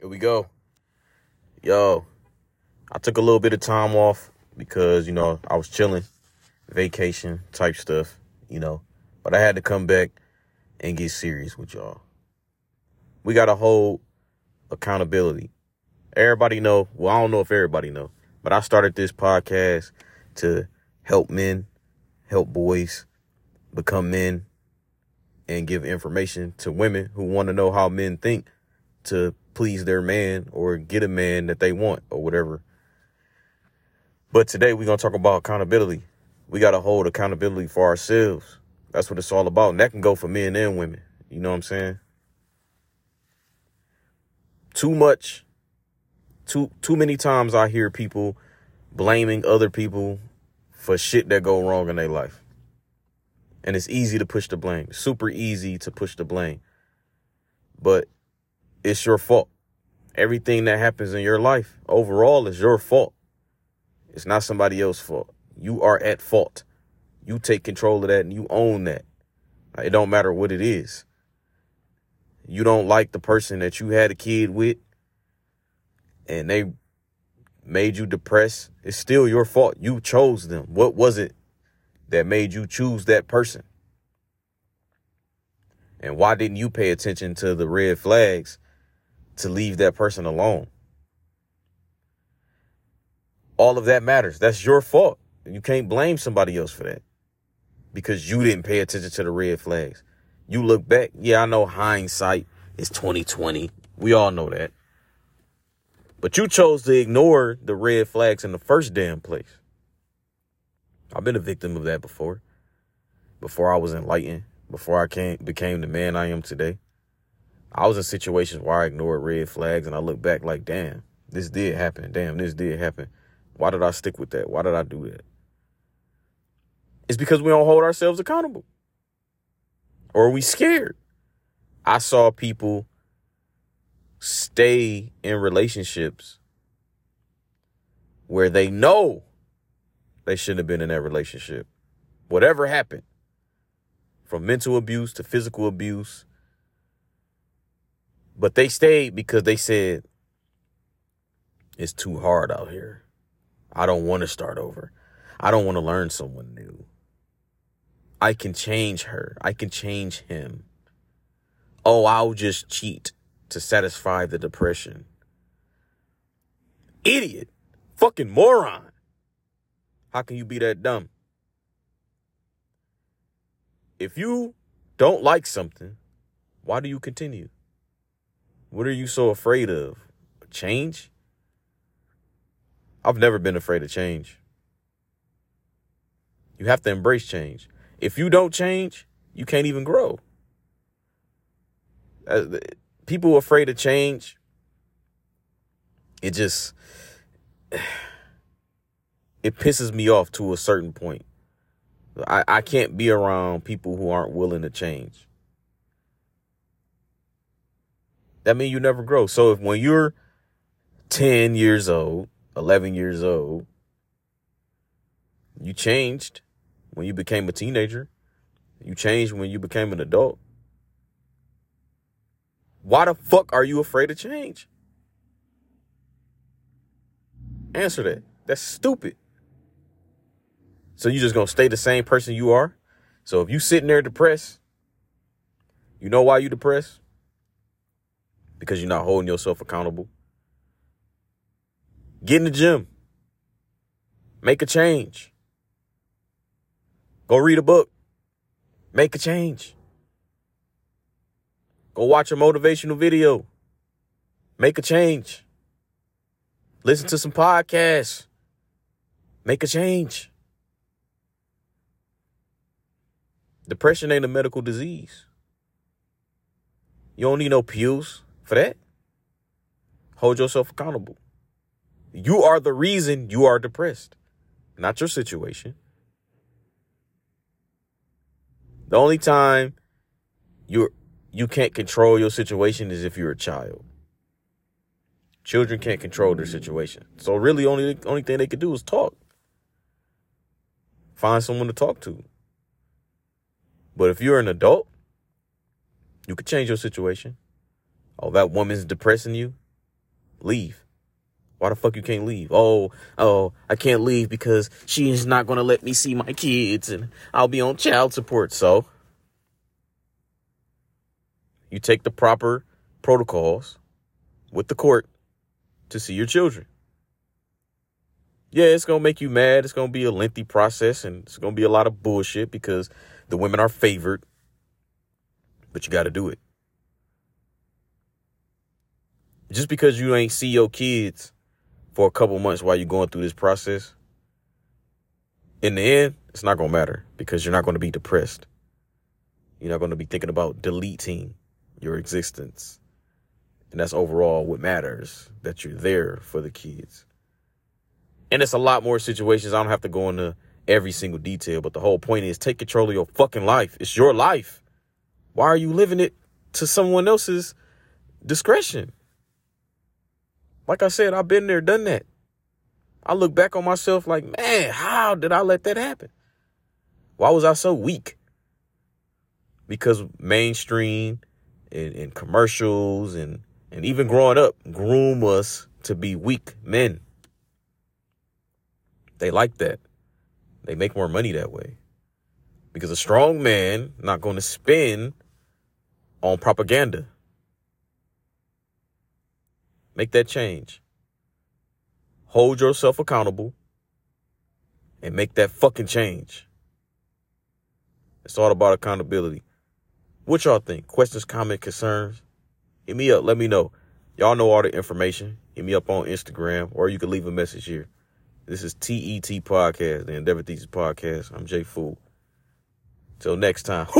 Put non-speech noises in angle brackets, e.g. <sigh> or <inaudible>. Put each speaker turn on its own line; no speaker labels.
Here we go. Yo, I took a little bit of time off because, you know, I was chilling, vacation type stuff, you know, but I had to come back and get serious with y'all. We got to hold accountability. Everybody know, well, I don't know if everybody know, but I started this podcast to help men, help boys become men and give information to women who want to know how men think to please their man or get a man that they want or whatever. But today we're going to talk about accountability. We got to hold accountability for ourselves. That's what it's all about. And that can go for men and women. You know what I'm saying? Too much too too many times I hear people blaming other people for shit that go wrong in their life. And it's easy to push the blame. Super easy to push the blame. But it's your fault. Everything that happens in your life overall is your fault. It's not somebody else's fault. You are at fault. You take control of that and you own that. It don't matter what it is. You don't like the person that you had a kid with and they made you depressed. It's still your fault. You chose them. What was it that made you choose that person? And why didn't you pay attention to the red flags to leave that person alone? All of that matters. That's your fault. You can't blame somebody else for that because you didn't pay attention to the red flags. You look back. Yeah, I know hindsight is 2020. We all know that. But you chose to ignore the red flags in the first damn place. I've been a victim of that before. Before I was enlightened, before I came became the man I am today. I was in situations where I ignored red flags and I look back like, damn, this did happen. Damn, this did happen. Why did I stick with that? Why did I do that? It's because we don't hold ourselves accountable. Or we scared? I saw people stay in relationships where they know they shouldn't have been in that relationship. Whatever happened, from mental abuse to physical abuse, but they stayed because they said, it's too hard out here. I don't want to start over. I don't want to learn someone new. I can change her. I can change him. Oh, I'll just cheat to satisfy the depression. Idiot. Fucking moron. How can you be that dumb? If you don't like something, why do you continue? What are you so afraid of? Change? I've never been afraid of change. You have to embrace change. If you don't change, you can't even grow. Uh, people afraid of change, it just <sighs> it pisses me off to a certain point. I, I can't be around people who aren't willing to change. That means you never grow. So if when you're 10 years old, 11 years old, you changed when you became a teenager. You changed when you became an adult. Why the fuck are you afraid of change? Answer that. That's stupid. So you just gonna stay the same person you are? So if you sitting there depressed, you know why you depressed? Because you're not holding yourself accountable. Get in the gym. Make a change. Go read a book. Make a change. Go watch a motivational video. Make a change. Listen to some podcasts. Make a change. Depression ain't a medical disease. You don't need no pills for that. Hold yourself accountable. You are the reason you are depressed, not your situation. The only time you're you can't control your situation is if you're a child. Children can't control their situation. So really only the only thing they can do is talk. Find someone to talk to. But if you're an adult, you could change your situation. Oh, that woman's depressing you. Leave. Why the fuck you can't leave? Oh, oh, I can't leave because she is not going to let me see my kids and I'll be on child support. So you take the proper protocols with the court to see your children. Yeah, it's going to make you mad. It's going to be a lengthy process and it's going to be a lot of bullshit because the women are favored, but you got to do it. Just because you ain't see your kids for a couple months while you're going through this process, in the end, it's not going to matter because you're not going to be depressed. You're not going to be thinking about deleting your existence. And that's overall what matters that you're there for the kids. And it's a lot more situations. I don't have to go into every single detail, but the whole point is take control of your fucking life. It's your life. Why are you living it to someone else's discretion? Like I said, I've been there, done that. I look back on myself like, man, how did I let that happen? Why was I so weak? Because mainstream and, and commercials and, and even growing up groom us to be weak men. They like that. They make more money that way. Because a strong man not going to spend on propaganda. Make that change. Hold yourself accountable and make that fucking change. It's all about accountability. What y'all think? Questions, comments, concerns? Hit me up. Let me know. Y'all know all the information. Hit me up on Instagram or you can leave a message here. This is TET Podcast, the Endeavor Thesis Podcast. I'm Jay Fuol. Till next time. <laughs>